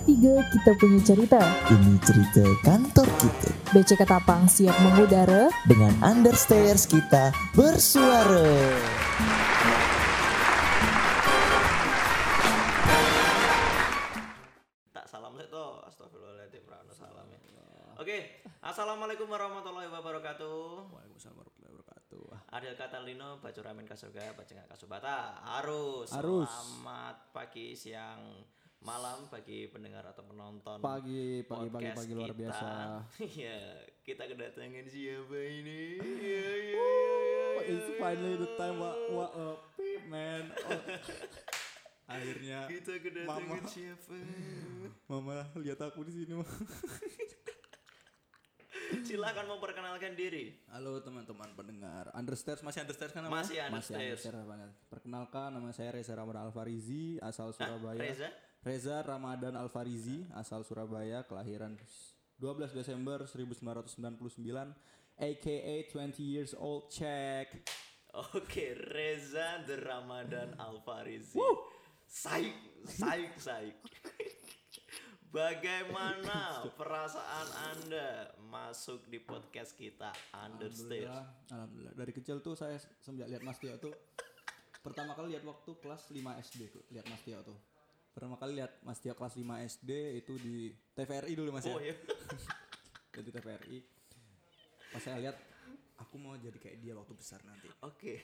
B3 kita punya cerita. Ini cerita kantor kita BC Ketapang siap mengudara. dengan understairs kita bersuara. tak salam tuh astagfirullahaladzim rano salam ya oke assalamualaikum warahmatullahi wabarakatuh Waalaikumsalam warahmatullahi wabarakatuh. Adil Katalino baca ramen kasurga baca nggak kasubata harus Harus. selamat pagi siang malam bagi pendengar atau penonton Pagi, pagi, pagi, pagi luar kita. biasa. Iya, kita kedatangan siapa ini? Iya, iya, iya, it's finally the time what what beep, man. Oh. Akhirnya Kita kedatangan Mama. siapa? mama lihat aku di sini. Silakan memperkenalkan diri. Halo teman-teman pendengar. Understairs masih understairs kan namanya? Masih understairs. Perkenalkan nama saya Reza Ramadan Alfarizi, asal Surabaya. Reza? Reza Ramadan Alfarizi, asal Surabaya, kelahiran 12 Desember 1999, aka 20 years old, check. Oke, Reza The Ramadan Alfarizi. Saik, saik, saik. Bagaimana perasaan Anda masuk di podcast kita Understairs? Alhamdulillah, alhamdulillah. Dari kecil tuh saya semenjak lihat Mas Tio tuh pertama kali lihat waktu kelas 5 SD tuh, lihat Mas Tio tuh. Pertama kali lihat Mas Tio kelas 5 SD itu di TVRI dulu Mas Oh ya. ya. Jadi TVRI. Pas saya lihat aku mau jadi kayak dia waktu besar nanti. Oke.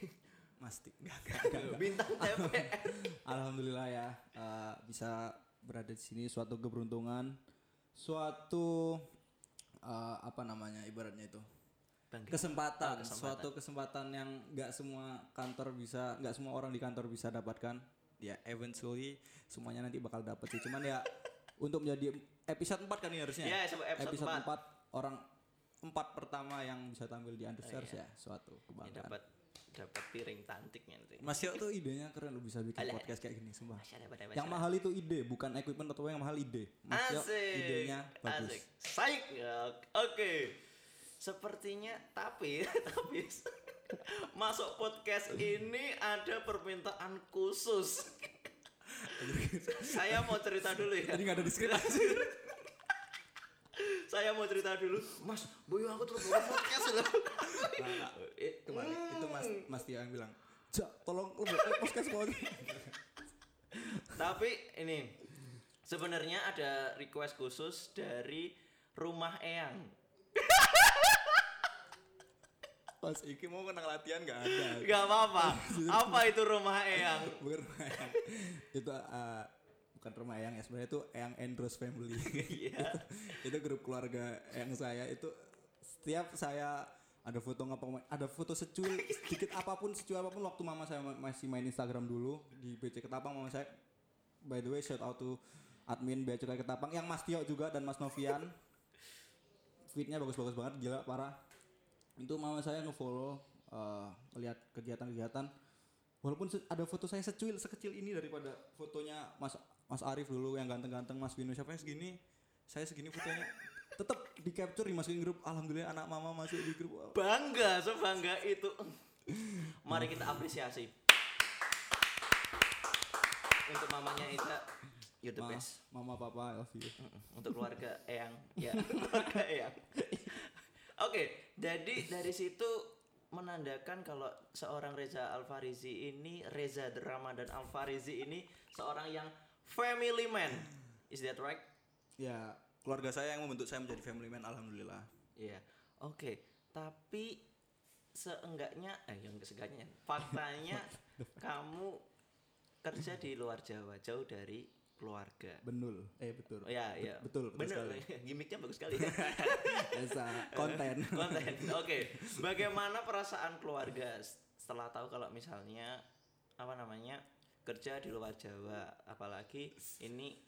Mas Tio. Bintang TVR. Alhamdulillah ya eh, bisa berada di sini suatu keberuntungan, suatu eh, apa namanya ibaratnya itu kesempatan, Oh, kesempatan. suatu kesempatan yang nggak semua kantor bisa, nggak semua orang di kantor bisa dapatkan. Ya eventually semuanya nanti bakal dapet sih. Cuman ya untuk menjadi episode 4 kan ini harusnya. Ya, episode- episode empat. 4 orang empat pertama yang bisa tampil di Understairs iya. ya suatu Ya, kebanggaan. dapat dapat piring cantiknya nanti. Mas Yo tuh idenya keren lu bisa bikin Alah. podcast kayak gini sumpah. Masya Allah, pada- Yang mahal itu ide, bukan equipment atau yang mahal ide. Mas Yo idenya bagus. Asik. Saik. Ya, Oke. Sepertinya tapi tapi masuk podcast ini ada permintaan khusus. Saya mau cerita dulu ya. Jadi nggak ada di skrip. Saya mau cerita dulu. Mas, boyo aku terus podcast loh. Eh, Kembali itu Mas. Mas Tio yang bilang, "Jak, tolong lu buat podcast mau." Tapi ini sebenarnya ada request khusus dari Rumah Eyang. Pas Iki mau kena latihan nggak ada. Gak apa-apa. Apa itu Rumah Eyang? bukan rumah yang itu uh, bukan rumah yang ya sebenarnya itu yang Andros Family Iya. itu, itu grup keluarga yang saya itu setiap saya ada foto ngapa ada foto secuil sedikit apa pun secuil apa pun waktu mama saya ma- masih main Instagram dulu di BC Ketapang mama saya by the way shout out to admin BC Ketapang yang Mas Tio juga dan Mas Novian feednya bagus-bagus banget gila parah itu mama saya ngefollow uh, melihat kegiatan-kegiatan. Walaupun ada foto saya secuil sekecil ini daripada fotonya Mas Mas Arif dulu yang ganteng-ganteng Mas Vino siapa yang segini? Saya segini fotonya. Tetap di capture dimasukin grup. Alhamdulillah anak mama masuk di grup. Bangga, sebangga itu. Mari kita apresiasi. Untuk mamanya Ica, you're the ma- best. mama papa I love you. Untuk keluarga Eyang, ya keluarga Eyang. Oke, jadi dari situ menandakan kalau seorang Reza Alfarizi ini Reza The Ramadan Alfarizi ini seorang yang family man. Is that right? ya keluarga saya yang membentuk saya menjadi family man alhamdulillah Iya. Oke, tapi seenggaknya eh yang seenggaknya faktanya kamu kerja di luar Jawa, jauh dari keluarga. benul eh betul Oh, ya, ya. betul betul Bener, sekali gimmicknya bagus sekali. Biasa, konten Konten. Oke. Bagaimana perasaan keluarga setelah tahu kalau misalnya apa namanya kerja di luar Jawa, apalagi ini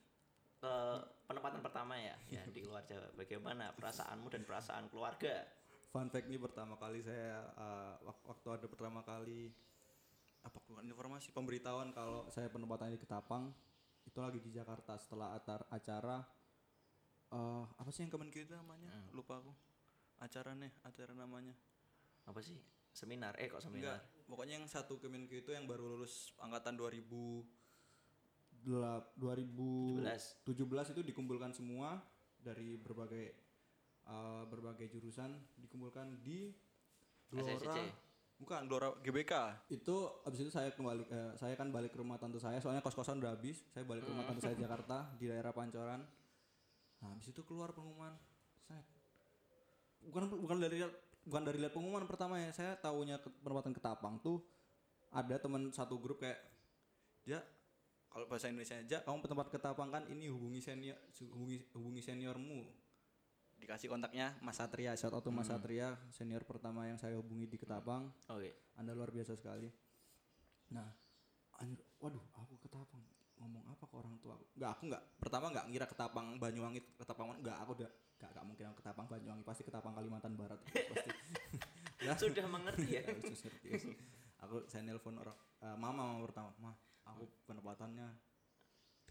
eh, penempatan pertama ya, ya di luar Jawa. Bagaimana perasaanmu dan perasaan keluarga? fun fact nih pertama kali saya uh, wak- waktu ada pertama kali apa keluar informasi pemberitahuan kalau saya penempatan di Ketapang itu lagi di Jakarta setelah atar acara eh apa sih yang Kemenkeu itu namanya lupa aku acaranya acara namanya Apa sih? Seminar. Eh kok enggak seminar? pokoknya yang satu Kemenkeu itu yang baru lulus angkatan 2012 delap- 17. 2017 itu dikumpulkan semua dari berbagai eh, berbagai jurusan dikumpulkan di Gelora. Bukan Gelora GBK. itu abis itu saya kembali eh, saya kan balik ke rumah tante saya soalnya kos kosan udah habis. Saya balik ke rumah tante saya Jakarta di daerah Pancoran. Nah abis itu keluar pengumuman. Set. Bukan bukan dari bukan dari lihat pengumuman pertama ya. Saya tahunya ke, penempatan ketapang tuh ada teman satu grup kayak dia kalau bahasa Indonesia aja kamu tempat ketapang kan ini hubungi senior hubungi hubungi seniormu dikasih kontaknya Mas Satria shout out to Mas Satria senior pertama yang saya hubungi di Ketapang Oke. anda luar biasa sekali. Nah, anjir, waduh, aku ketapang ngomong apa ke orang tua? Enggak, aku enggak. Pertama enggak ngira ketapang Banyuwangi, ketapang enggak, aku udah enggak enggak mungkin aku ketapang Banyuwangi, pasti ketapang Kalimantan Barat pasti. Ya, Sudah mengerti ya. ya, ngerti ya. Aku saya nelpon orang eh, mama mama pertama, "Ma, aku penempatannya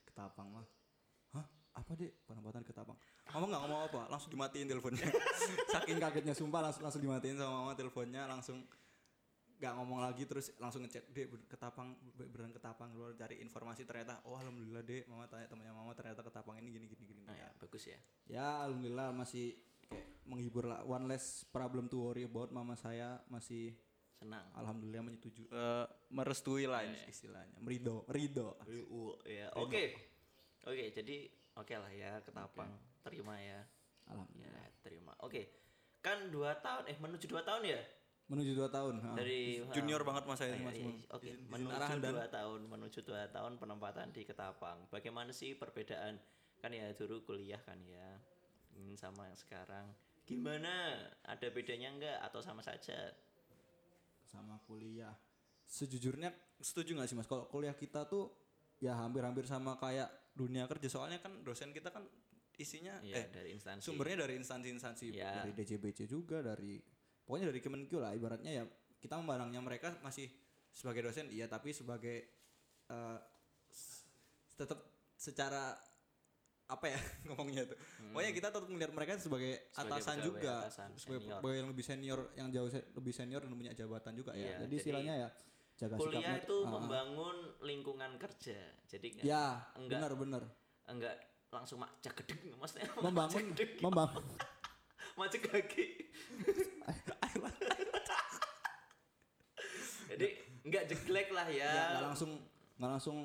ketapang, mah." Apa, Dek? Penempatan di ketapang. Mama nggak ngomong apa, langsung dimatiin teleponnya. Saking kagetnya sumpah langsung langsung dimatiin sama mama teleponnya langsung nggak ngomong lagi terus langsung ngecek bener- ketapang be- beneran ketapang luar cari informasi ternyata oh alhamdulillah dek mama tanya temannya mama ternyata ketapang ini gini gini gini Nah, ya bagus ya. ya alhamdulillah masih kayak menghibur lah one less problem to worry about mama saya masih Senang. alhamdulillah menyetujui Eh, merestui lah ini. istilahnya merido merido ya. Oke. Oke, jadi oke lah ya ketapang. Terima ya. alhamdulillah Ya, terima. Oke. Kan dua tahun eh menuju dua tahun ya? menuju dua tahun. Dari Junior banget mas saya Iya, mas. iya, Oke, Izin- izin menuju dua tahun, menuju dua tahun penempatan di Ketapang. Bagaimana sih perbedaan kan ya dulu kuliah kan ya, Hmm, sama yang sekarang. Gimana? Ada bedanya enggak atau sama saja? sama kuliah sejujurnya setuju nggak sih mas kalau kuliah kita tuh ya hampir-hampir sama kayak dunia kerja soalnya kan dosen kita kan isinya Iya, eh dari instansi. sumbernya dari instansi-instansi Ya. dari DJBC juga dari pokoknya dari Kemenkyu lah ibaratnya ya kita memandangnya mereka masih sebagai dosen iya tapi sebagai eh, s- tetap secara apa ya ngomongnya tuh pokoknya kita tetap melihat mereka sebagai, Hmm. Sebagai atasan juga atasan, sebagai senior. pegawai yang lebih senior yang jauh se- lebih senior dan punya jabatan juga Iya, ya jadi jadi istilahnya ya jaga Kuliah sikapnya itu ah. membangun lingkungan kerja. Jadi nggak- ya enggak benar-benar enggak langsung mak cegedeg maksudnya membangun cegedeg, membangun macet kaki. Jadi enggak jeglek lah ya. ya nggak langsung nggak langsung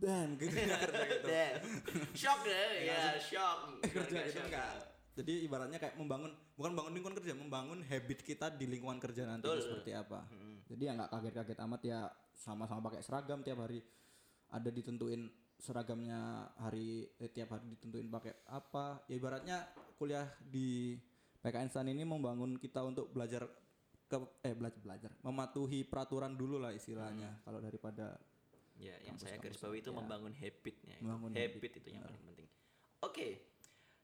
dan gitu kerja gitu shock ya, ya shock. kerja Enggak gitu enggak jadi ibaratnya kayak membangun bukan bangun lingkungan kerja membangun habit kita di lingkungan kerja nanti seperti apa jadi ya nggak kaget-kaget amat ya sama-sama pakai seragam tiap hari ada ditentuin seragamnya hari eh, tiap hari ditentuin pakai apa ya ibaratnya kuliah di PKN Stan ini membangun kita untuk belajar ke eh belajar belajar mematuhi peraturan dulu lah istilahnya kalau daripada Ya, yang Kampus- saya garis bawahi itu ya. membangun habitnya. itu. Membangun habit, habit, itu yang paling penting. Oke,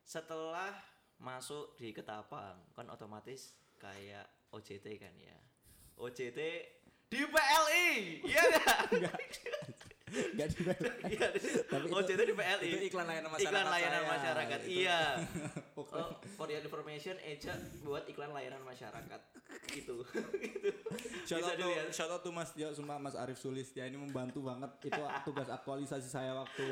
setelah masuk di Ketapang, kan otomatis kayak OJT kan ya. OJT di PLI, iya nggak? nggak di Iya, Tapi itu- OJT di PLI. itu iklan layanan masyarakat Iklan layanan saya. masyarakat, Itu. iya. Oh, for your information, Eja buat iklan layanan masyarakat. Gitu. gitu. Shout out, to, shout out to Mas Dio, sumpah Mas Arif Sulis ya ini membantu banget itu tugas aktualisasi saya waktu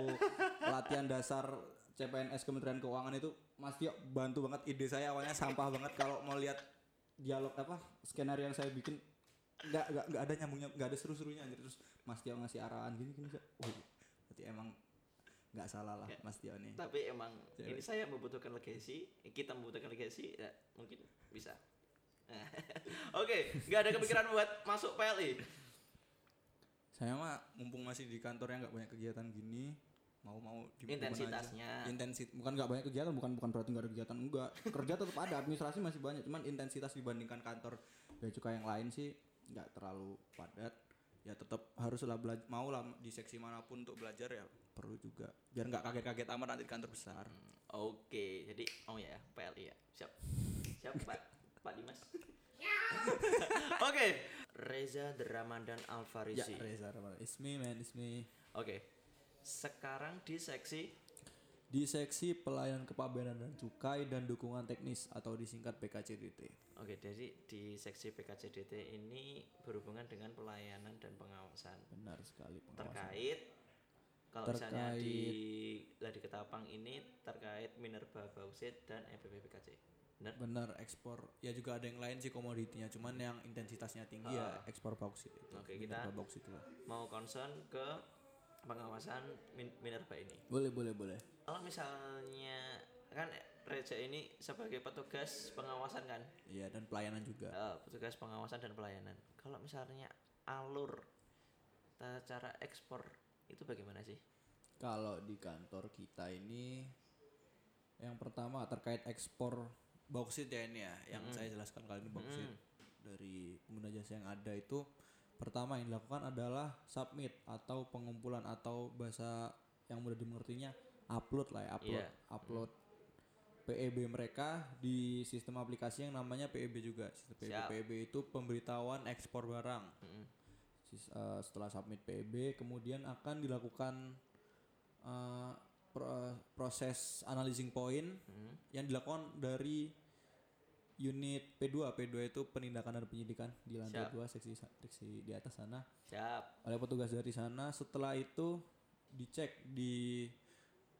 latihan dasar CPNS Kementerian Keuangan itu Mas Dio bantu banget ide saya awalnya sampah banget kalau mau lihat dialog apa skenario yang saya bikin nggak nggak nggak ada nyambungnya nggak ada seru-serunya anjir terus Mas Dio ngasih arahan gini gini oh berarti emang nggak salah lah Ya. Mas Dio nih Tapi emang Cewek. ini saya membutuhkan legacy, kita membutuhkan legacy, ya mungkin bisa. Oke, nggak ada kepikiran buat masuk PLI. saya mah mumpung masih di kantor yang nggak banyak kegiatan gini mau mau di. Intensitasnya. intensit bukan nggak banyak kegiatan bukan bukan berarti nggak ada kegiatan enggak kerja tetap ada administrasi masih banyak cuman intensitas dibandingkan kantor bea cukai yang lain sih nggak terlalu padat. Ya tetap haruslah belajar mau lah di seksi mana pun untuk belajar ya perlu juga. Biar nggak kaget-kaget amat nanti di kantor besar. Oke, jadi oh ya PLI ya, siap, siap Pak, Pak Dimas. Oke, Reza Ramadan ya Alfarisi. Reza Ramadan it's me man. It's me. Oke, sekarang di seksi di seksi pelayanan kepabeanan dan cukai dan dukungan teknis atau disingkat PKCDT Oke, jadi di seksi PKCDT ini berhubungan dengan pelayanan dan pengawasan benar sekali pengawasan. terkait kalau misalnya di Terkait- lah di Ketapang ini terkait minerba bauxit dan E EBBPKC. Benar? bener ekspor ya juga ada yang lain sih komoditinya cuman yang intensitasnya tinggi ya ekspor bauksit itu Oke, kita- bauksit itu. Mau concern ke pengawasan min- minerba ini. Boleh, boleh, boleh. Kalau misalnya kan Reja ini sebagai petugas pengawasan kan, iya dan pelayanan juga Eh, petugas pengawasan dan pelayanan. Kalau misalnya alur cara ekspor itu bagaimana sih? Kalau di kantor kita ini yang pertama terkait ekspor bauksit ya ini ya yang saya jelaskan kali ini bauksit dari pengguna jasa yang ada itu pertama yang dilakukan adalah submit atau pengumpulan atau bahasa yang mudah dimengertinya upload lah ya upload Iya. upload PEB mereka di sistem aplikasi yang namanya PEB juga sistem PEB, Siap. PEB itu pemberitahuan ekspor barang Mm-mm. Sis- eh, setelah submit PEB kemudian akan dilakukan pro- proses analyzing point Mm. yang dilakukan dari unit P2 P2 itu penindakan dan penyidikan di lantai Siap. 2 seksi seksi di atas sana. Siap. oleh petugas dari sana. Setelah itu dicek di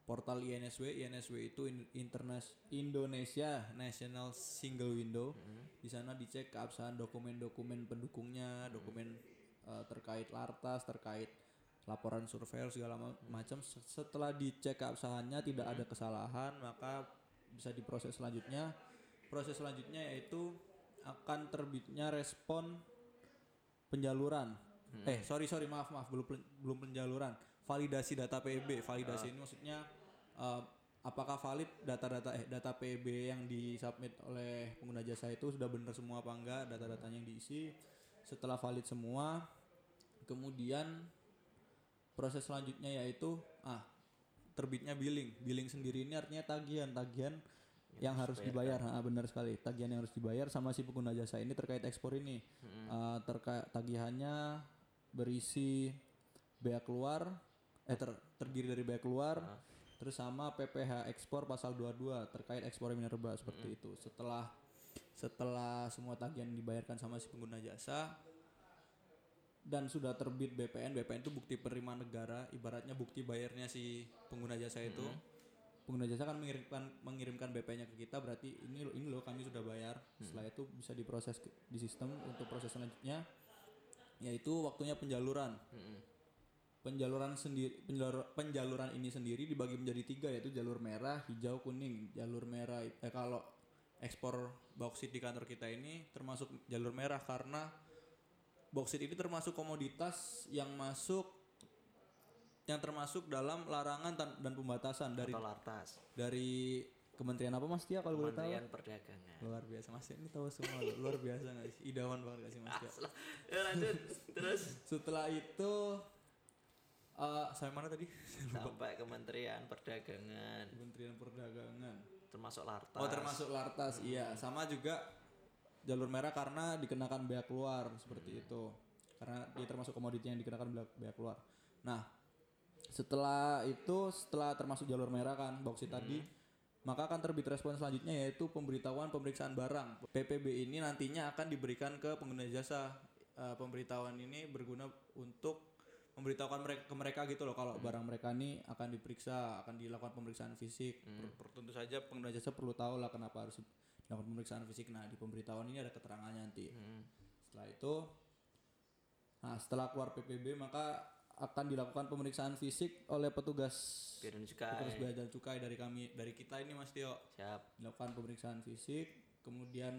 portal INSW INSW itu In- Internas Indonesia National Single Window. Di sana dicek keabsahan dokumen-dokumen pendukungnya dokumen eh, terkait lartas terkait laporan surveyor segala ma- macam. Se- setelah dicek keabsahannya tidak ada kesalahan maka bisa diproses selanjutnya proses selanjutnya yaitu akan terbitnya respon penjaluran. Eh sorry sorry maaf maaf belum belum penjaluran. Validasi data PEB validasi ini maksudnya eh, apakah valid data-data eh data PEB yang disubmit oleh pengguna jasa itu sudah benar semua apa enggak data-datanya yang diisi. Setelah valid semua kemudian proses selanjutnya yaitu ah terbitnya billing. Billing sendiri ini artinya tagihan. Tagihan yang harus dibayar ah, benar sekali. Tagihan yang harus dibayar sama si pengguna jasa ini terkait ekspor ini. Ah, terkait tagihannya berisi bea keluar eh ter- terdiri dari bea keluar terus sama PPh ekspor pasal 22 terkait ekspor minerba seperti itu. Setelah setelah semua tagihan dibayarkan sama si pengguna jasa dan sudah terbit BPN BPN itu bukti penerimaan negara ibaratnya bukti bayarnya si pengguna jasa itu pengguna jasa kan mengirimkan mengirimkan BPN-nya ke kita berarti ini ini loh kami sudah bayar. Setelah itu bisa diproses ke- di sistem untuk proses selanjutnya yaitu waktunya penjaluran. Penjaluran sendiri penjalur, penjaluran ini sendiri dibagi menjadi tiga yaitu jalur merah hijau kuning. Jalur merah eh kalau ekspor bauksit di kantor kita ini termasuk jalur merah karena bauksit ini termasuk komoditas yang masuk yang termasuk dalam larangan dan pembatasan dari Atau lartas. dari Kementerian apa Mas Tia kalau boleh tahu? Kementerian Perdagangan. luar biasa mas ini tahu semua luar biasa nggak sih idaman banget gak sih mas Tio? Ya lanjut terus Setelah itu eh, sampai mana tadi sampai Kementerian Perdagangan Kementerian Perdagangan termasuk lartas. Oh termasuk lartas, iya. Sama juga jalur merah karena dikenakan bea keluar seperti itu. Karena dia termasuk komoditi yang dikenakan bea keluar. Nah, setelah itu setelah termasuk jalur merah kan bauksit tadi, maka akan terbit respon selanjutnya yaitu pemberitahuan pemeriksaan barang. PPB ini nantinya akan diberikan ke pengguna jasa. Eh, pemberitahuan ini berguna untuk memberitahukan mereka ke mereka gitu loh kalau barang mereka ini akan diperiksa, akan dilakukan pemeriksaan fisik. Per- per- tentu saja pengguna jasa perlu tahu lah kenapa harus dilakukan pemeriksaan fisik. Nah, di pemberitahuan ini ada keterangannya nanti. Setelah itu nah setelah keluar PPB maka akan dilakukan pemeriksaan fisik oleh petugas Bea dan Cukai. petugas bea dan cukai dari kami dari kita ini Mas Tio Siap. dilakukan pemeriksaan fisik kemudian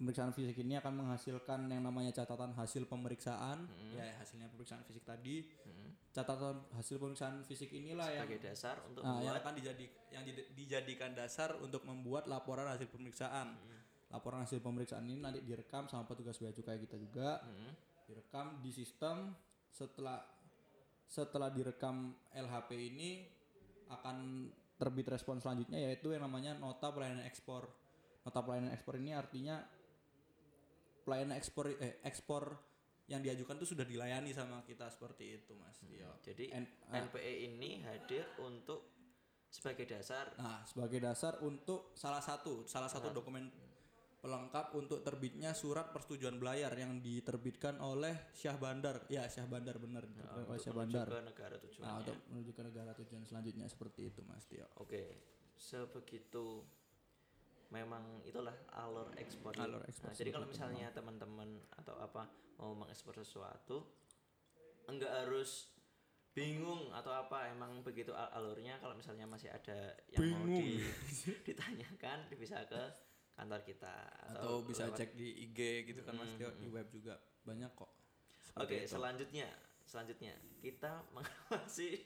pemeriksaan fisik ini akan menghasilkan yang namanya catatan hasil pemeriksaan ya hasilnya pemeriksaan fisik tadi catatan hasil pemeriksaan fisik inilah yang Sebagai dasar untuk Nah, yang akan dijadi yang dijadikan dasar untuk membuat laporan hasil pemeriksaan. Laporan hasil pemeriksaan ini nanti direkam sama petugas bea cukai kita juga. Direkam di sistem setelah setelah direkam LHP ini akan terbit respon selanjutnya yaitu yang namanya nota pelayanan ekspor. Nota pelayanan ekspor ini artinya pelayanan ekspor eh, ekspor yang diajukan itu sudah dilayani sama kita seperti itu, Mas. Tio. jadi N- ah. NPE ini hadir untuk sebagai dasar Nah, sebagai dasar untuk salah satu salah satu dokumen pelengkap untuk terbitnya surat persetujuan belayar yang diterbitkan oleh Syah Bandar. Ya, Syah Bandar benar. oleh Syah Bandar. ke negara tujuannya. Nah, untuk menuju ke negara tujuan selanjutnya seperti itu, Mas Tio. Oke, sebegitu memang itulah alur ekspor. Alur ekspor Nah, jadi kalau misalnya teman-teman atau apa mau mengekspor sesuatu, enggak harus bingung atau apa emang begitu al- alurnya kalau misalnya masih ada yang mau di, ditanyakan bisa ke kantor kita Atau bisa lewat- cek di IG gitu kan Mas Tio, di web juga banyak kok. Oke, selanjutnya, selanjutnya kita mengawasi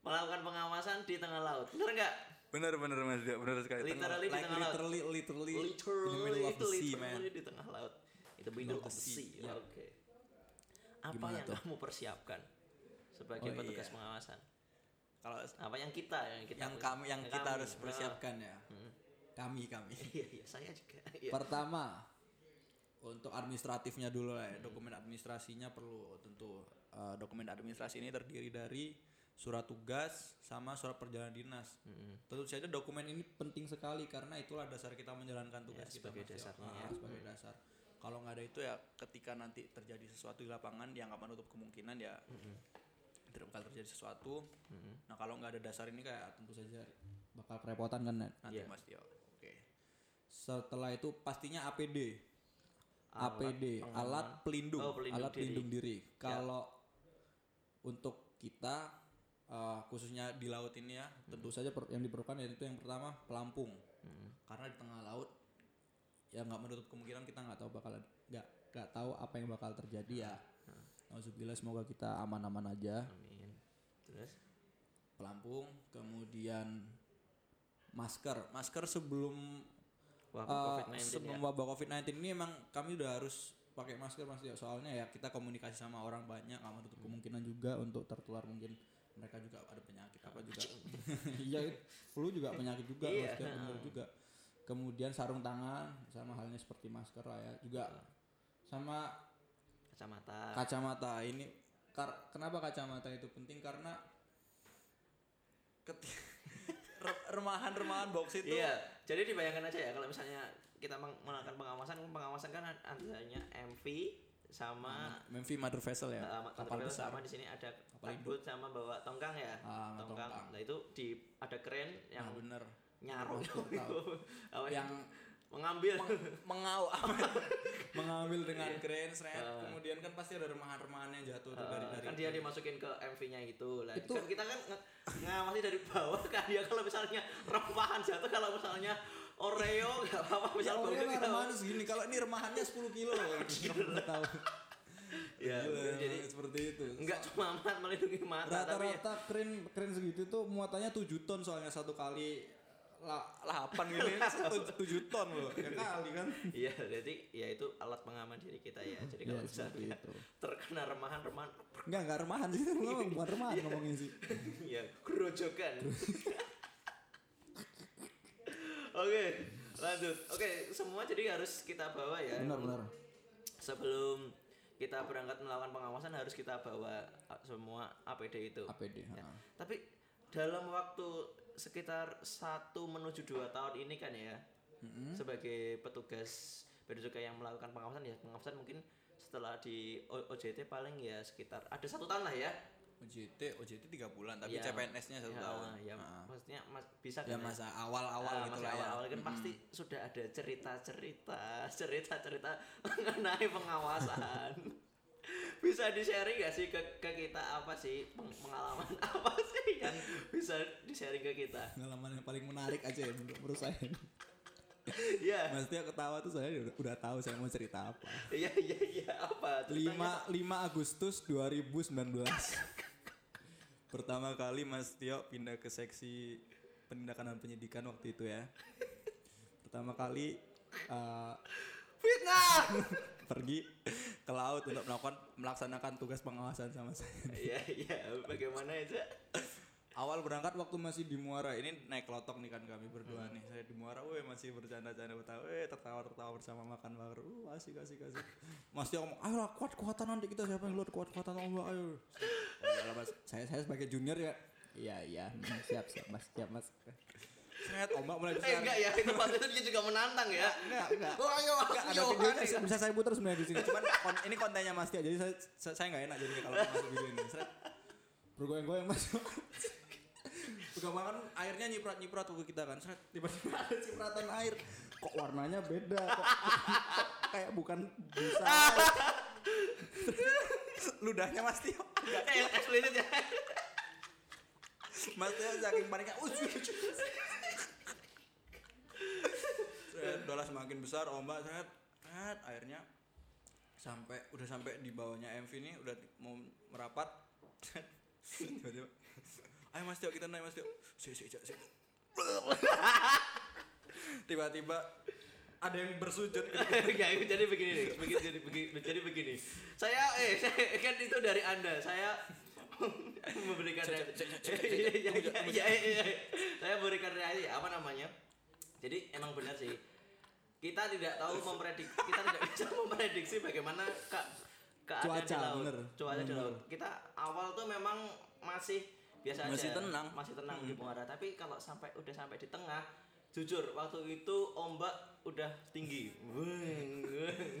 melakukan pengawasan di tengah laut. Benar enggak? Bener bener Mas Tio, bener sekali. Literally di like tengah laut. literally, literally, literally of itu the sea, man. literally di tengah laut. Itu middle of the sea. Yap. Oke. Apa Gimana yang tuh? kamu persiapkan sebagai Oh, petugas iya. pengawasan? Kalau Apa yang kita yang kita yang kami yang kita kami. harus persiapkan ya. Kami kami. Iya, iya, saya juga. Iya. Pertama, untuk administratifnya dulu lah ya. Dokumen administrasinya perlu tentu. Eh, dokumen administrasi ini terdiri dari surat tugas sama surat perjalanan dinas. Tentu saja dokumen ini penting sekali karena itulah dasar kita menjalankan tugas Ya, kita sebagai Tio. dasarnya Ah, ya. sebagai dasar. Kalau nggak ada itu ya ketika nanti terjadi sesuatu di lapangan yang nggak menutup kemungkinan ya tidak bakal terjadi sesuatu. Nah kalau nggak ada dasar ini kayak tentu saja bakal kerepotan kan nanti Iya. Mas Tio. Setelah itu pastinya APD. Alat APD, pengaman. alat pelindung, Oh, pelindung alat diri. pelindung diri. Kalau untuk kita eh, khususnya di laut ini ya, tentu saja yang diperlukan yaitu yang pertama pelampung. Karena di tengah laut ya nggak menutup kemungkinan kita nggak tahu bakal nggak nggak tahu apa yang bakal terjadi ya. Alhamdulillah semoga kita aman-aman aja. Amin. Terus Pelampung, kemudian masker. Masker sebelum wabah Eh, COVID-19 sebelum ya. wabah COVID-19 ini emang kami udah harus pakai masker mas Tio. soalnya ya kita komunikasi sama orang banyak nggak menutup Hmm. kemungkinan juga untuk tertular mungkin mereka juga ada penyakit apa juga iya flu juga penyakit juga Iya. mas Tio, bener juga kemudian sarung tangan sama halnya seperti masker lah ya juga sama Kacamata. kacamata ini kar- kenapa kacamata itu penting karena keti- re- remahan-remahan box itu Iya, jadi dibayangkan aja ya kalau misalnya kita melakukan pengawasan, pengawasan kan adanya MV sama Memphis Mother Vessel ya, uh, kapal besar. sama di sini ada kabut sama bawa tongkang ya. Ah, tongkang. tongkang. Nah, itu di ada keren yang Nah, bener. ya? yang mengambil. Mengau mengambil dengan keren seret. Ah. kemudian kan pasti ada remahan-remahan yang jatuh tuh dari Uh, dari kan dia dimasukin ke MV-nya itu lah. Itu- Kan kita kan ngawasi dari bawah kan dia. Kalau misalnya remahan jatuh kalau misalnya Oreo nggak apa-apa ya misal Oreo bagus mah kita- remahan segini kalau ini remahannya 10 kilo loh. Nggak tahu Ya, Gila, jadi seperti itu. enggak cuma mat melindungi mata tapi ya- rata-rata keren keren segitu tuh muatannya 7 ton soalnya satu kali lapan gini satu 7 ton loh ya kali kan Iya, jadi ya itu alat pengaman diri kita ya. Jadi kalau Ya, seperti misalnya itu. terkena remahan-remahan, Enggak, enggak remahan sih. Ngomong bukan remahan ngomongin sih. ya gerojokan. Oke, lanjut. Oke, semua jadi harus kita bawa ya. Benar, benar. Sebelum kita berangkat melakukan pengawasan harus kita bawa semua APD itu. APD. Ya. ha. Tapi dalam waktu sekitar satu menuju dua tahun ini kan ya, sebagai petugas bea yang melakukan pengawasan ya pengawasan mungkin setelah di O- OJT paling ya sekitar ada satu tahun lah ya. OJT, OJT 3 bulan, tapi Ya. CPNS-nya satu Ya, tahun. Ya, Ha. maksudnya mas, bisa Ya kan masa awal-awal Ah, gitu lah ya. awal-awal kan pasti sudah ada cerita-cerita, cerita-cerita mengenai pengawasan. Bisa di sharing gak sih ke, ke kita apa sih peng- pengalaman apa sih yang bisa di sharing ke kita? Pengalaman yang paling menarik aja ya menurut, saya. Iya, Mas Tio ketawa tuh saya udah, udah tahu saya mau cerita apa. iya, iya, iya apa? 5 Ceritanya 5 Agustus 2019. Pertama kali Mas Tio pindah ke seksi penindakan dan penyidikan waktu itu ya. Pertama kali eh, Fitnah. pergi ke laut untuk melakukan melaksanakan tugas pengawasan sama saya. Iya, iya. Bagaimana itu? Awal berangkat waktu masih di Muara ini naik lotok nih kan kami berdua nih. Saya di Muara, weh masih bercanda-canda bertawa, eh tertawa-tertawa bersama makan baru. Uh, asik asik asik. Mas dia ngomong, ayo lah kuat kuatan nanti kita siapa yang keluar kuat kuatan Allah ayo. Mas, saya saya sebagai junior ya. Iya iya, Hmm, siap siap mas siap mas. Seret ombak mulai Eh besar. enggak ya, itu waktu itu dia juga menantang ya. Enggak, enggak. Oh ayo, Enggak, ada ayo, videonya ayo. bisa saya putar sebenarnya di sini. Cuman kon- ini kontennya Mas Tia, jadi saya saya saya nggak enak jadi kalau masuk video ini. Seret. Bergoyang-goyang Mas. Pegangan airnya nyiprat-nyiprat ke kita kan. Seret Tiba-tiba ada cipratan air. Kok warnanya beda? Kok, kok kayak bukan bisa. ludahnya Mas Tio. Eh, eksplisit ya. Mas Tio saking paniknya. "Uj, uj, uj." Seret, dola semakin besar ombak seret. Seret, airnya sampai udah sampai di bawahnya MV ini udah mau merapat. Tiba-tiba. Ayo Mas Tio kita naik Mas Tio. Si si si. si. Tiba-tiba ada yang bersujud gitu. ya, jadi begini nih, begini jadi begini, jadi begini. Saya eh saya, kan itu dari Anda. Saya memberikan Iya, iya, iya, iya, iya. Saya berikan reaksi apa namanya? Jadi emang benar sih. Kita tidak tahu memprediksi, kita tidak bisa memprediksi bagaimana kak keadaan di Cuaca, laut. bener. Cuaca di laut. Kita awal tuh memang masih biasa Masih aja. tenang. Masih tenang di muara. Tapi kalau sampai udah sampai di tengah, jujur waktu itu ombak udah tinggi.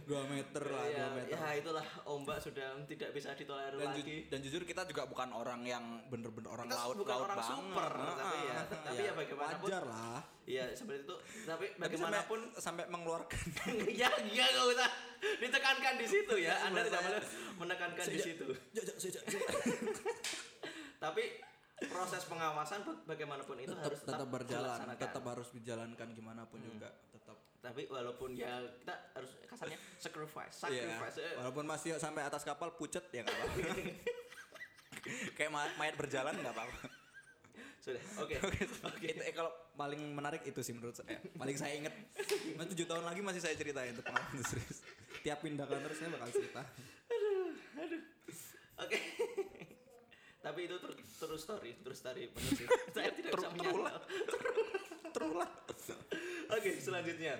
2 meter lah, 2 ya, meter. ya itulah ombak sudah tidak bisa ditolerir dan, ju- lagi. dan jujur kita juga bukan orang yang bener-bener orang Kita laut bukan laut orang banget. super, tapi ya, tapi iya. ya bagaimanapun, Wajar lah. iya seperti itu. Tapi Tapi bagaimanapun, sampai, sampai mengeluarkan ya ya nggak usah ditekankan di situ ya. Anda tidak boleh menekankan di situ. Tapi proses pengawasan ba- bagaimanapun itu tetap harus tetap berjalan, dilaksanakan. tetap harus dijalankan gimana pun juga tetap. Tapi walaupun ya kita harus kasarnya sacrifice, Iya. sacrifice. eh, Walaupun Mas Tio sampai atas kapal pucet ya nggak apa-apa. Kayak ma- mayat berjalan nggak apa-apa. Sudah, oke. Oke. Itu eh, kalau paling menarik itu sih menurut saya. Paling saya inget. Mas tujuh tahun lagi masih saya ceritain untuk pengalaman itu serius. Tiap pindah kantor saya bakal cerita. Oke. Tapi itu ter- terus story, terus story benar sih. Saya tidak bisa. Terulang. Oke, selanjutnya.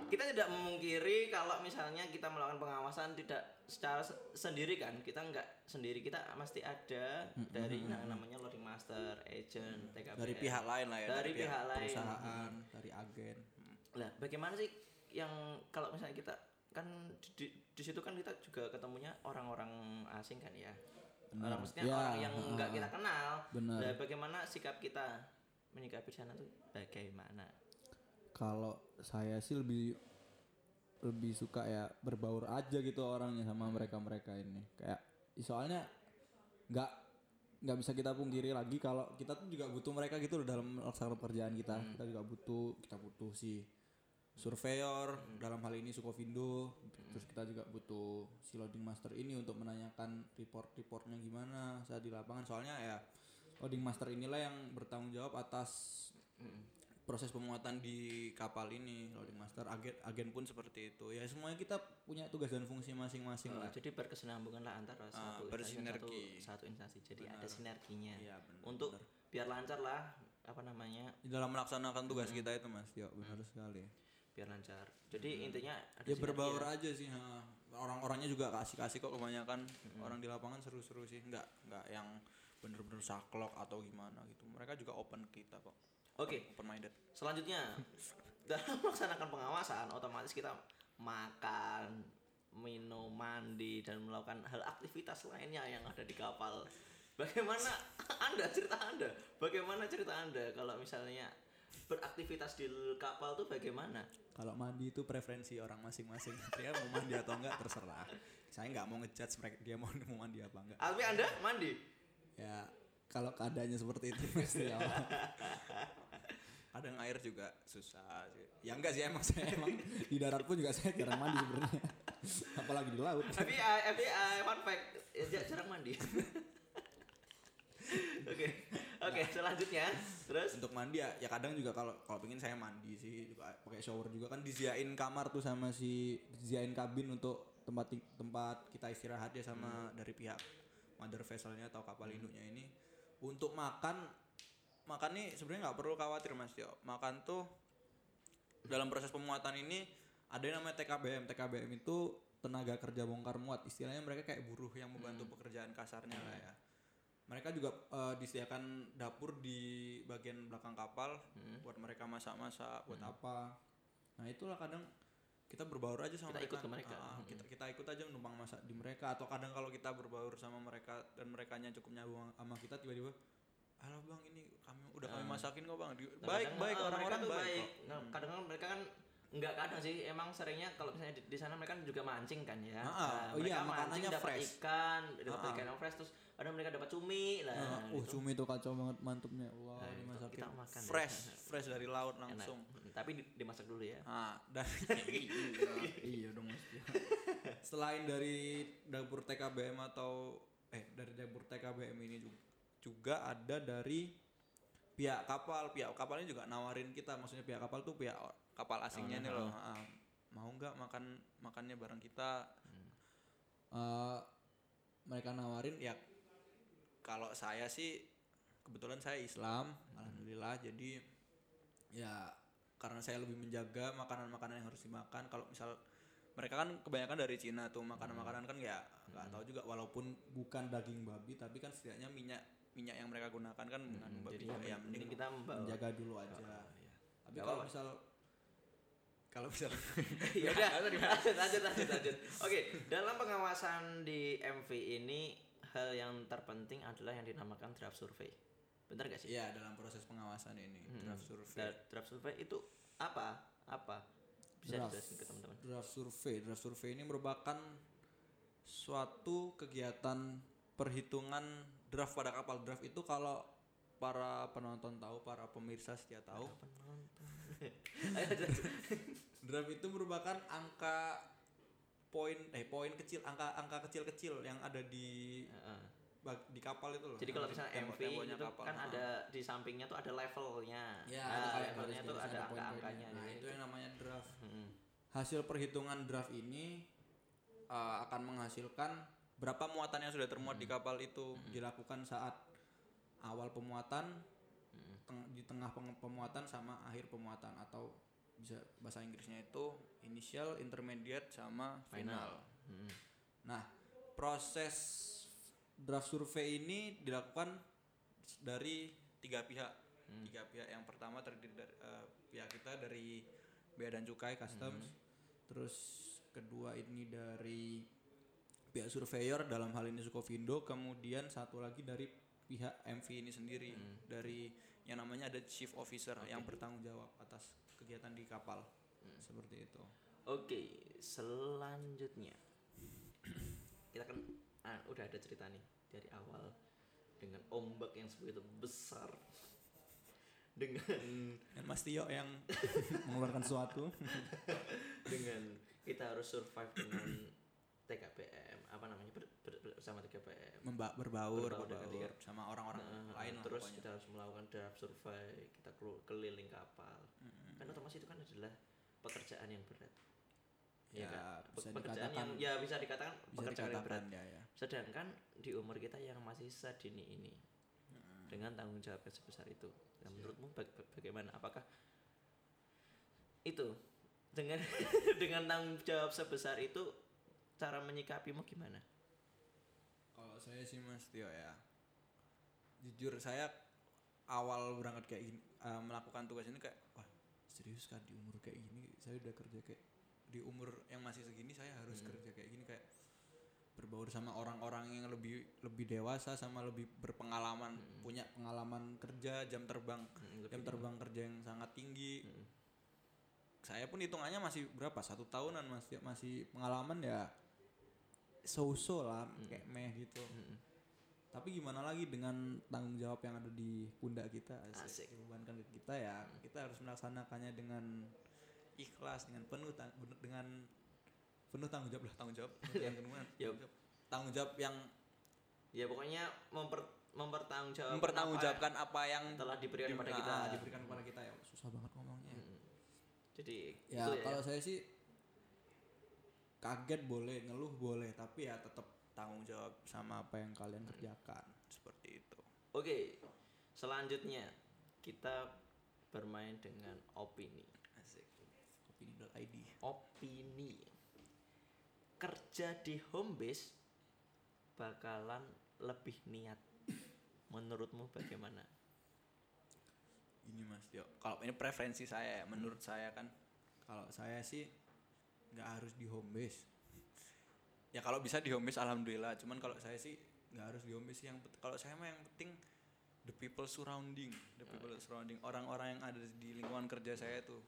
Kita tidak memungkiri kalau misalnya kita melakukan pengawasan tidak secara se- sendiri kan. Kita nggak sendiri, kita pasti ada dari yang namanya loading master, agent. Dari pihak lain lah ya. Dari pihak lain. Perusahaan, dari agen. Lah, bagaimana sih yang kalau misalnya kita kan di, di, di situ kan kita juga ketemunya orang-orang asing kan ya. Orang maksudnya Ya, orang yang nggak kita kenal. Benar. Lah, bagaimana sikap kita menyikapi sana tuh bagaimana? Kalau saya sih lebih lebih suka ya berbaur aja gitu orangnya sama mereka-mereka ini. Kayak soalnya nggak nggak bisa kita pungkiri lagi kalau kita tuh juga butuh mereka gitu loh dalam melaksanakan pekerjaan kita. Kita juga butuh kita butuh si surveyor dalam hal ini Sukovindo. Terus kita juga butuh si loading master ini untuk menanyakan report-reportnya gimana saat di lapangan. Soalnya ya loading master inilah yang bertanggung jawab atas proses pemuatan di kapal ini loading master. Agen agen pun seperti itu. Ya semuanya kita punya tugas dan fungsi masing-masing Oh, lah. jadi berkesinambungan lah antara Ah, satu dan satu, bersinergi. satu instansi. Jadi ada sinerginya. Iya, benar, Untuk biar lancar lah apa namanya? Dalam melaksanakan tugas kita itu mas. Ya benar sekali Biar lancar. Jadi intinya ada ya berbaur ya. aja sih orang-orangnya juga kasih-kasih kok kebanyakan orang di lapangan seru-seru sih nggak nggak yang bener-bener saklok atau gimana gitu mereka juga open kita kok Oke, open minded selanjutnya dalam melaksanakan pengawasan otomatis kita makan, minum, mandi dan melakukan hal aktivitas lainnya yang ada di kapal. Bagaimana Anda cerita Anda? Bagaimana cerita Anda kalau misalnya beraktivitas di kapal tuh bagaimana? kalau mandi itu preferensi orang masing-masing. Dia mau mandi atau enggak terserah. Saya nggak mau ngejudge mereka dia mau mau mandi apa enggak. Alfi Anda mandi? ya kalau keadaannya seperti itu pasti ya. Kadang air juga susah sih. Ya enggak sih emang saya emang di darat pun juga saya jarang mandi sebenarnya. Apalagi di laut. Tapi uh, tapi uh, fun fact ya, jar- jarang mandi. Oke, oke selanjutnya. Terus? Untuk mandi ya, ya kadang juga kalau kalau pengen saya mandi sih juga pakai shower juga. Kan disediain kamar tuh sama si disediain kabin untuk tempat tempat kita istirahat ya sama dari pihak mother vesselnya atau kapal induknya ini. Untuk makan makan nih sebenarnya nggak perlu khawatir mas Tio. Makan tuh dalam proses pemuatan ini ada yang namanya TKBM TKBM itu tenaga kerja bongkar muat. Istilahnya mereka kayak buruh yang membantu pekerjaan kasarnya lah ya mereka juga eh, disediakan dapur di bagian belakang kapal buat mereka masak-masak buat apa nah itulah kadang kita berbaur aja sama Kita mereka, ikut ke mereka. Ah, kita kita ikut aja numpang masak di mereka atau kadang kalau kita berbaur sama mereka dan mereka cukup nyambung sama kita tiba-tiba halo bang ini kami udah kami masakin kok bang Nah, baik kadang, baik ah, orang-orang baik, baik. kok. Hmm. Nah, kadang-kadang mereka kan enggak kadang sih emang seringnya kalau misalnya di, di sana mereka kan juga mancing kan ya. Ah, ah. Nah, Oh iya, mereka mancing makanannya dapat fresh. ikan, dapat ikan yang fresh terus kadang mereka dapat cumi lah. Uh, gitu. cumi tuh kacau banget mantupnya. Wah, Nah, itu kita makan deh. fresh fresh dari laut Enak. langsung Hmm, Tapi di- dimasak dulu ya. Ah, dan iya dong mesti. selain dari dapur TKBM atau eh dari dapur TKBM ini juga, juga ada dari pihak kapal pihak kapalnya juga nawarin kita maksudnya pihak kapal tuh pihak kapal asingnya nih loh. Ah, mau nggak makan makannya bareng kita? Eh, mereka nawarin ya kalau saya sih kebetulan saya Islam alhamdulillah jadi ya karena saya lebih menjaga makanan-makanan yang harus dimakan kalau misal mereka kan kebanyakan dari Cina tuh makanan-makanan kan ya nggak tahu juga walaupun bukan daging babi tapi kan setidaknya minyak minyak yang mereka gunakan kan mengandung babi Jadi ya mending kita membawa. Menjaga dulu aja. tapi Nggak kalau apa-apa. misal kalau misal ya udah. Lanjut lanjut lanjut lanjut. Oke dalam pengawasan di MV ini hal yang terpenting adalah yang dinamakan draft survey. Benar gak sih? Ya dalam proses pengawasan ini draft survey. Dra- draft survey itu apa? Apa? Bisa Draft. dijelasin ke teman-teman. draft survey. Draft survey ini merupakan suatu kegiatan perhitungan draft pada kapal draft itu kalau para penonton tahu para pemirsa setia tahu draft itu merupakan angka poin eh poin kecil angka angka kecil-kecil yang ada di di kapal itu loh jadi kalau misalnya MV itu kapal. kan Nah. ada di sampingnya tuh ada levelnya ya nah, ada levelnya tuh ada angka-angkanya nah gitu. itu yang namanya draft Mm-mm. hasil perhitungan draft ini uh, akan menghasilkan berapa muatan yang sudah termuat di kapal itu dilakukan saat awal pemuatan teng- di tengah pemuatan sama akhir pemuatan atau bisa bahasa Inggrisnya itu initial, intermediate sama final. Mm-mm. Nah, proses draft survei ini dilakukan dari tiga pihak. Tiga pihak. Yang pertama terdiri dari eh, pihak kita dari bea dan cukai customs. Terus kedua ini dari pihak surveyor dalam hal ini Sukovindo, kemudian satu lagi dari pihak MV ini sendiri dari yang namanya ada chief officer yang bertanggung jawab atas kegiatan di kapal. Seperti itu. Oke, selanjutnya kita kan ah, udah ada cerita nih dari awal dengan ombak yang sebegitu besar dengan Dan Mas Tio yang Mengeluarkan sesuatu. dengan kita harus survive dengan TKPM apa namanya ber- ber- bersama TKPM memba berbaur, Berbaur sama orang-orang Nah, lain lah terus pokoknya. kita harus melakukan draft survey kita keliling kapal. Kan otomatis itu kan adalah pekerjaan yang berat. Ya, kan? Pe- bisa pekerjaan dikatakan- yang ya bisa dikatakan bisa pekerjaan yang berat. dikatakan ya ya. sedangkan di umur kita yang masih sedini ini dengan tanggung jawab yang sebesar itu nah, menurutmu baga- bagaimana? Apakah itu? Dengan dengan tanggung jawab sebesar itu cara menyikapimu gimana? Kalau saya sih Mas Tio ya, jujur saya awal berangkat kayak gini, eh, melakukan tugas ini kayak, wah serius kan di umur kayak gini? Saya udah kerja kayak di umur yang masih segini saya harus kerja kayak gini. Kayak berbaur sama orang-orang yang lebih lebih dewasa sama lebih berpengalaman punya pengalaman kerja jam terbang. Hmm, jam terbang kerja yang sangat tinggi. Saya pun hitungannya masih berapa? Satu tahunan masih masih pengalaman ya so-so lah kayak meh gitu. Tapi gimana lagi dengan tanggung jawab yang ada di pundak kita? Asik. dibebankan ke kita ya. Kita harus melaksanakannya dengan ikhlas dengan penuh tang- dengan penuh tanggung jawab lah. Tanggung jawab. Dengan penuh Ya. tanggung jawab. Yang ya pokoknya memper mempertanggungjawabkan mempertanggungjawabkan apa yang telah diberikan di- kepada ah, kita. diberikan kepada kita. Ya susah banget ngomongnya. Jadi ya ya kalau saya sih kaget boleh ngeluh boleh tapi ya tetap tanggung jawab sama apa yang kalian kerjakan. Seperti itu. Oke selanjutnya kita bermain dengan opini. Asik. Opini.id opini. Kerja di home base bakalan lebih niat. Menurutmu bagaimana? Ini Mas Tio. Kalau ini preferensi saya ya, menurut saya kan. Kalau saya sih nggak harus di home base. Ya kalau bisa di home base alhamdulillah, cuman kalau saya sih nggak harus di home base yang kalau saya mah yang penting the people surrounding, the people surrounding orang-orang yang ada di lingkungan kerja saya itu.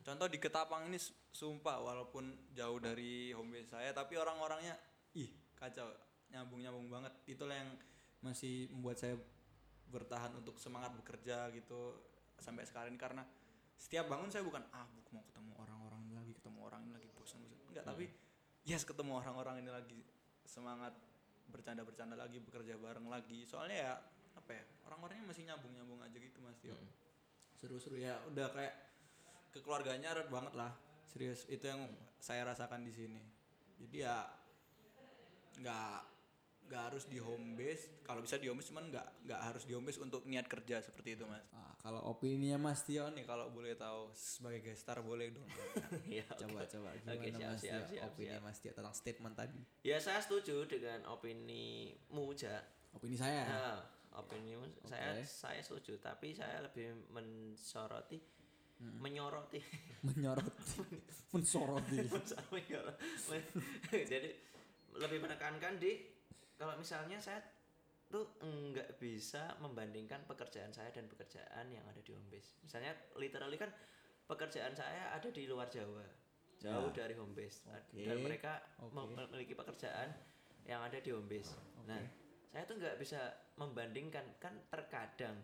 Contoh di Ketapang ini su- sumpah walaupun jauh dari home base saya tapi orang-orangnya ih kacau, nyambung-nyambung banget. Itulah yang masih membuat saya bertahan untuk semangat bekerja gitu sampai sekarang ini. Karena setiap bangun saya bukan ah mau ketemu orang-orang ini lagi ketemu orang ini lagi enggak tapi yes ketemu orang-orang ini lagi semangat bercanda-bercanda lagi bekerja bareng lagi. Soalnya ya apa ya orang-orangnya masih nyambung-nyambung aja gitu mas Tio. Seru-seru ya udah kayak kekeluarganya erat banget lah. Serius itu yang saya rasakan di sini. Jadi ya nggak nggak harus di home base kalau bisa di home base cuman nggak nggak harus di home base untuk niat kerja seperti itu mas ah, kalau opininya mas Tio nih kalau boleh tahu sebagai guest star boleh dong ya coba oke. coba Oke, gimana siap, mas siap, Tio siap, opini siap. mas Tio tentang statement tadi ya saya setuju dengan opini muja opini saya Nah, opini saya Oke. saya setuju tapi saya lebih mensoroti Hmm. menyoroti menyoroti mensoroti Menyorot. jadi lebih menekankan di kalau misalnya saya tuh nggak bisa membandingkan pekerjaan saya dan pekerjaan yang ada di home base. Misalnya literally kan pekerjaan saya ada di luar Jawa. Jauh dari home base. Oke. dan mereka mem- memiliki pekerjaan yang ada di home base. Nah saya tuh nggak bisa membandingkan. Kan terkadang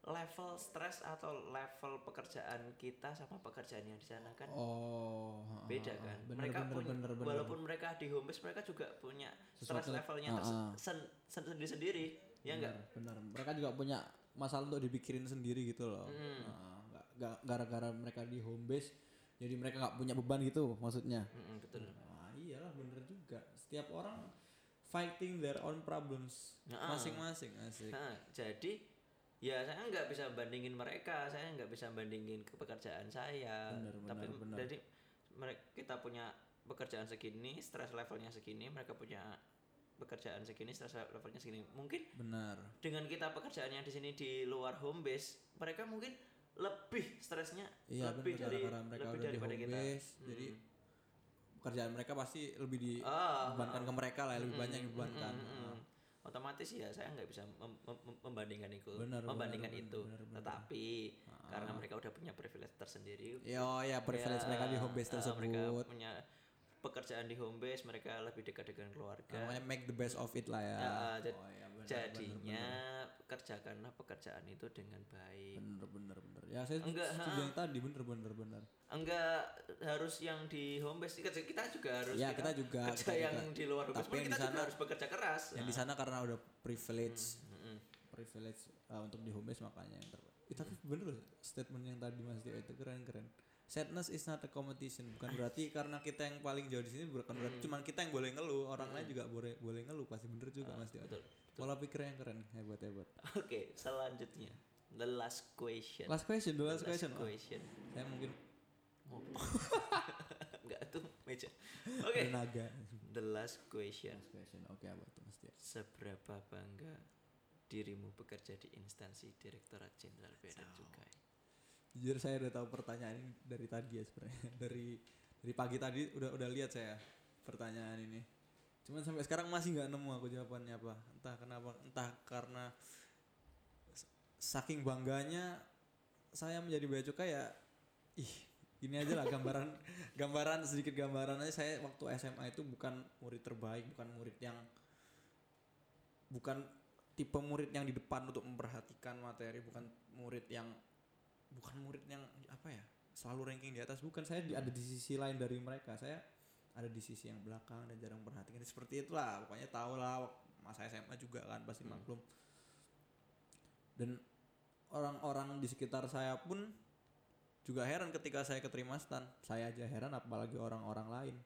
level stres atau level pekerjaan kita sama pekerjaan yang di sana kan? Oh beda kan? Bener, mereka bener, punya bener, bener. walaupun mereka di home base mereka juga punya stress Sesuatu- levelnya terse- ah. sen- sendiri sendiri ya enggak benar mereka juga punya masalah untuk dipikirin sendiri gitu loh. Hmm. Nah, nggak- gara-gara mereka di home base jadi mereka nggak punya beban gitu maksudnya. Mm-mm, betul. Wah, iyalah bener juga. Setiap orang fighting their own problems. Ah. masing-masing asik. Nah, jadi ya saya nggak bisa bandingin mereka saya nggak bisa bandingin ke pekerjaan saya. Bener, tapi bener, bener. jadi mereka kita punya pekerjaan segini stress levelnya segini mereka punya pekerjaan segini stress levelnya segini. Mungkin benar. dengan kita pekerjaan yang di sini di luar home base mereka mungkin lebih stresnya iya lebih benar dari karena mereka lebih di daripada home kita. base jadi pekerjaan mereka pasti lebih Ah, dibebankan ke mereka lah lebih banyak yang dibebankan. Mm-mm. Otomatis ya saya nggak bisa mem- mem- membandingkan itu Benar, membandingkan benar, itu. benar, benar. tetapi karena mereka udah punya privilege tersendiri ya oh ya privilege ya, mereka di home base eh, mereka tersebut. punya pekerjaan di home base mereka lebih dekat dengan keluarga. Namanya make the best of it lah ya. Ya, oh, ya, jadinya kerjakanlah pekerjaan itu dengan baik. Bener bener bener. Ya saya Enggak, yang tadi bener bener bener. Enggak harus yang di home base. Kita kita juga harus Ya, kita juga, kerja kita yang juga. di luar home base Tapi yang kita di juga sana- harus bekerja keras. yang di sana karena udah privilege. Mm-mm. privilege uh, untuk di home base makanya yang terbaik. Eh, tapi bener statement yang tadi mas Tio itu keren keren sadness is not a competition. Bukan berarti karena kita yang paling jauh di sini bukan berarti cuman kita yang boleh ngeluh orang lain juga boleh boleh ngeluh pasti bener juga mas Tio betul, pola pikir yang keren hebat hebat Oke, selanjutnya. The last question. last question the last Last question. Oh, question. saya mungkin Enggak tuh meja. Oke. tenaga. The last question. last question oke apa tuh mas Tio Seberapa bangga dirimu bekerja di instansi Direktorat Jenderal Bea dan Cukai? Jujur saya udah tahu pertanyaan ini dari tadi ya sebenarnya. Dari dari pagi tadi udah udah lihat saya pertanyaan ini. Cuman sampai sekarang masih nggak nemu aku jawabannya apa. Entah kenapa entah karena saking bangganya saya menjadi bea cukai ya ih gini aja lah gambaran gambaran sedikit gambaran aja. Saya waktu SMA itu bukan murid terbaik bukan murid yang bukan tipe murid yang di depan untuk memperhatikan materi bukan murid yang bukan murid yang apa ya selalu ranking di atas bukan. Saya di, ada di sisi lain dari mereka. Saya ada di sisi yang belakang dan jarang perhatikan. Seperti itulah pokoknya tahu lah masa SMA juga kan pasti maklum. Dan orang-orang di sekitar saya pun juga heran ketika saya keterima stan saya aja heran apalagi orang-orang lain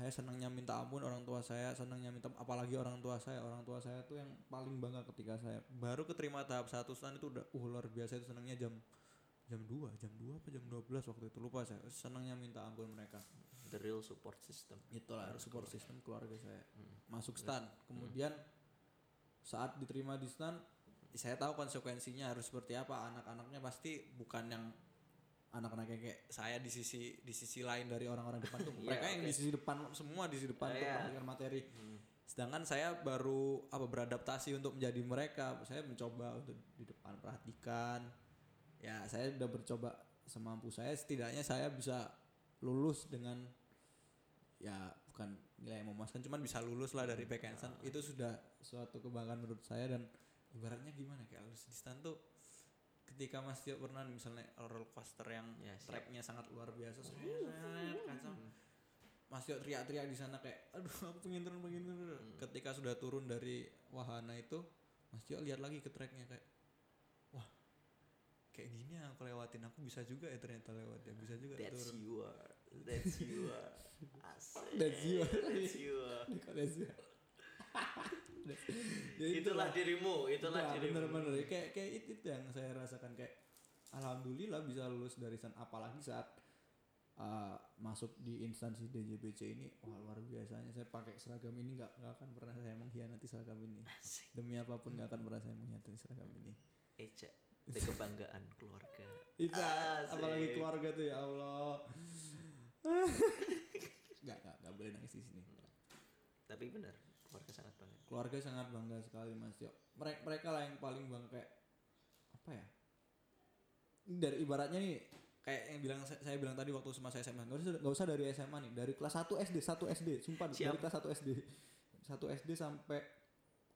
saya senangnya minta ampun orang tua saya senangnya minta apalagi orang tua saya. Orang tua saya tuh yang paling bangga ketika saya baru keterima tahap satu stan itu udah uh luar biasa itu senangnya jam jam 2 jam 2 apa jam 12 waktu itu lupa saya. Senangnya minta ampun mereka. The real support system. itulah support system keluarga saya. Masuk stan. Kemudian saat diterima di stan saya tahu konsekuensinya harus seperti apa. Anak-anaknya pasti bukan yang anak-anak kayak saya di sisi di sisi lain dari orang-orang depan tuh. Mereka yang di sisi depan semua di sisi depan untuk Iya. memberikan materi. Sedangkan saya baru apa beradaptasi untuk menjadi mereka. Saya mencoba untuk di depan perhatikan. Ya saya udah bercoba semampu saya. Setidaknya saya bisa lulus dengan ya bukan nilai yang memuaskan cuman bisa lulus lah dari Pekensan itu sudah suatu kebanggaan menurut saya dan ibaratnya gimana kayak lulus di tuh ketika Mas Tio pernah misalnya roller coaster yang Ya, siap. tracknya sangat luar biasa seret, kancam. Mas Tio teriak-teriak di sana kayak aduh aku pengen turun pengen turun ketika sudah turun dari wahana itu Mas Tio lihat lagi ke tracknya kayak wah kayak gini yang aku lewatin aku bisa juga ya ternyata lewat ya bisa juga That's turun you are. That's you are. Asik. That's you are. That's you are. That's you. Ya, Itulah dirimu, itulah dirimu. bener-bener kayak kayak itu, itu yang saya rasakan kayak alhamdulillah bisa lulus dari sana apalagi saat uh, masuk di instansi DJBC ini wah luar biasanya saya pakai seragam ini nggak nggak akan pernah saya mengkhianati seragam ini demi apa pun nggak akan pernah saya mengkhianati seragam ini Eja. Itu kebanggaan keluarga. itu Asik. apalagi keluarga tuh ya Allah nggak nggak nggak boleh nangis di sini Tapi benar, keluarga sangat. Keluarga sangat bangga sekali mas Tio mereka mereka lah yang paling bangga kayak apa ya? Dari ibaratnya nih kayak yang bilang saya, bilang tadi waktu semasa SMA nggak usah nggak usah dari SMA nih dari kelas 1 SD 1 SD sumpah Siap. dari kelas 1 SD 1 SD sampai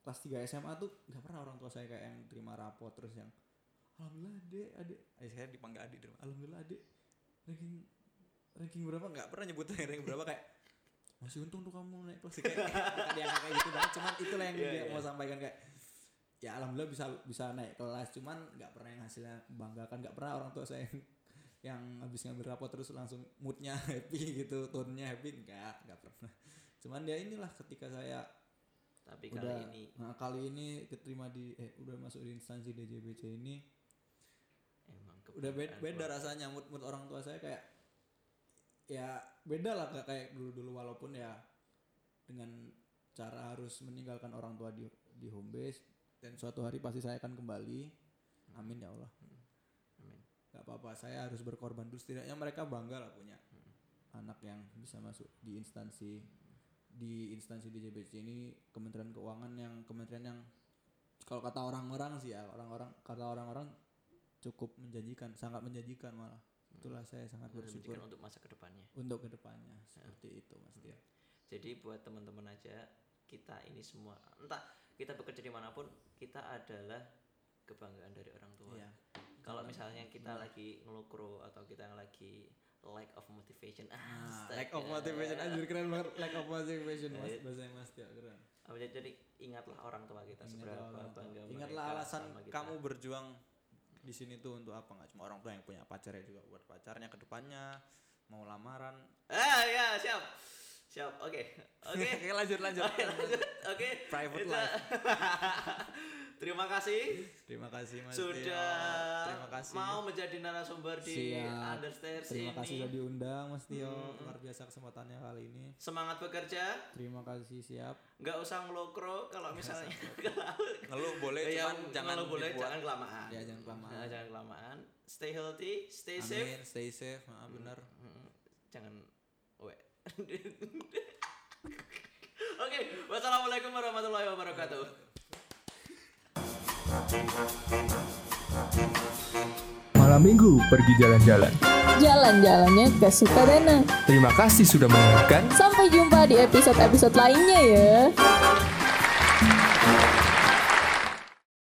kelas 3 SMA tuh nggak pernah orang tua saya kayak yang terima rapot terus yang alhamdulillah adek adek. Eh, saya dipanggil adik alhamdulillah adek ranking ranking berapa? Nggak pernah nyebut ranking berapa kayak masih untung tuh kamu naik kelas kayak yang kayak gitu banget. Cuman itulah yang Iya, dia iya. mau sampaikan kayak ya alhamdulillah bisa bisa naik kelas. Cuman nggak pernah yang hasilnya banggakan. Nggak pernah orang tua saya yang, yang habis ngambil rapot terus langsung moodnya happy gitu tone-nya happy. Enggak nggak pernah. Cuman dia inilah ketika saya Tapi udah kali ini nah, kali ini keterima di eh udah masuk di instansi DJBC ini emang udah beda, beda rasanya mood mood orang tua saya kayak ya beda lah nggak kayak dulu dulu walaupun ya dengan cara harus meninggalkan orang tua di di home base dan suatu hari pasti saya akan kembali. Amin ya Allah. Amin. nggak apa-apa saya harus berkorban dulu. Setidaknya mereka bangga lah punya anak yang bisa masuk di instansi di instansi DJBC ini Kementerian Keuangan yang kementerian yang kalau kata orang-orang sih ya orang-orang kata orang-orang cukup menjanjikan sangat menjanjikan malah itulah saya sangat bersyukur. untuk masa ke depannya. untuk ke depannya seperti itu mas Tio Jadi buat teman-teman aja kita ini semua entah kita bekerja di mana pun kita adalah kebanggaan dari orang tua. Iya. Kalau misalnya kita lagi ngelukro atau kita lagi lack of motivation, ah, lack of motivation anjir keren banget. Lack of motivation mas. Iya. bahasa mas Tio keren. Jadi- ingatlah orang tua kita seberapa Ingatlah tua. bangga Ingatlah alasan kamu berjuang di sini tuh untuk apa? Nggak cuma orang tua yang punya pacar ya juga buat pacarnya ke depannya mau lamaran. Ah ya siap siap oke oke Oke, lanjut lanjut Oke, lanjut. Oke. Private Itu- life. Terima kasih terima kasih mas Tio. sudah terima kasih mau menjadi narasumber di Siap. Understairs terima ini. kasih sudah diundang mas Tio luar biasa kesempatannya kali ini Semangat bekerja, terima kasih siap nggak usah ngelokro kalau misalnya ngeluh boleh Ya, cuman jangan kalau boleh dibuat. jangan kelamaan. Ya, jangan kelamaan. Nah, jangan kelamaan. Stay healthy, stay safe. amin stay safe ah, benar Mm, Jangan Oke, wassalamualaikum warahmatullahi wabarakatuh. Malam minggu pergi jalan-jalan. Jalan-jalannya ke Sukadana. Terima kasih sudah mendengarkan. Sampai jumpa di episode-episode lainnya ya.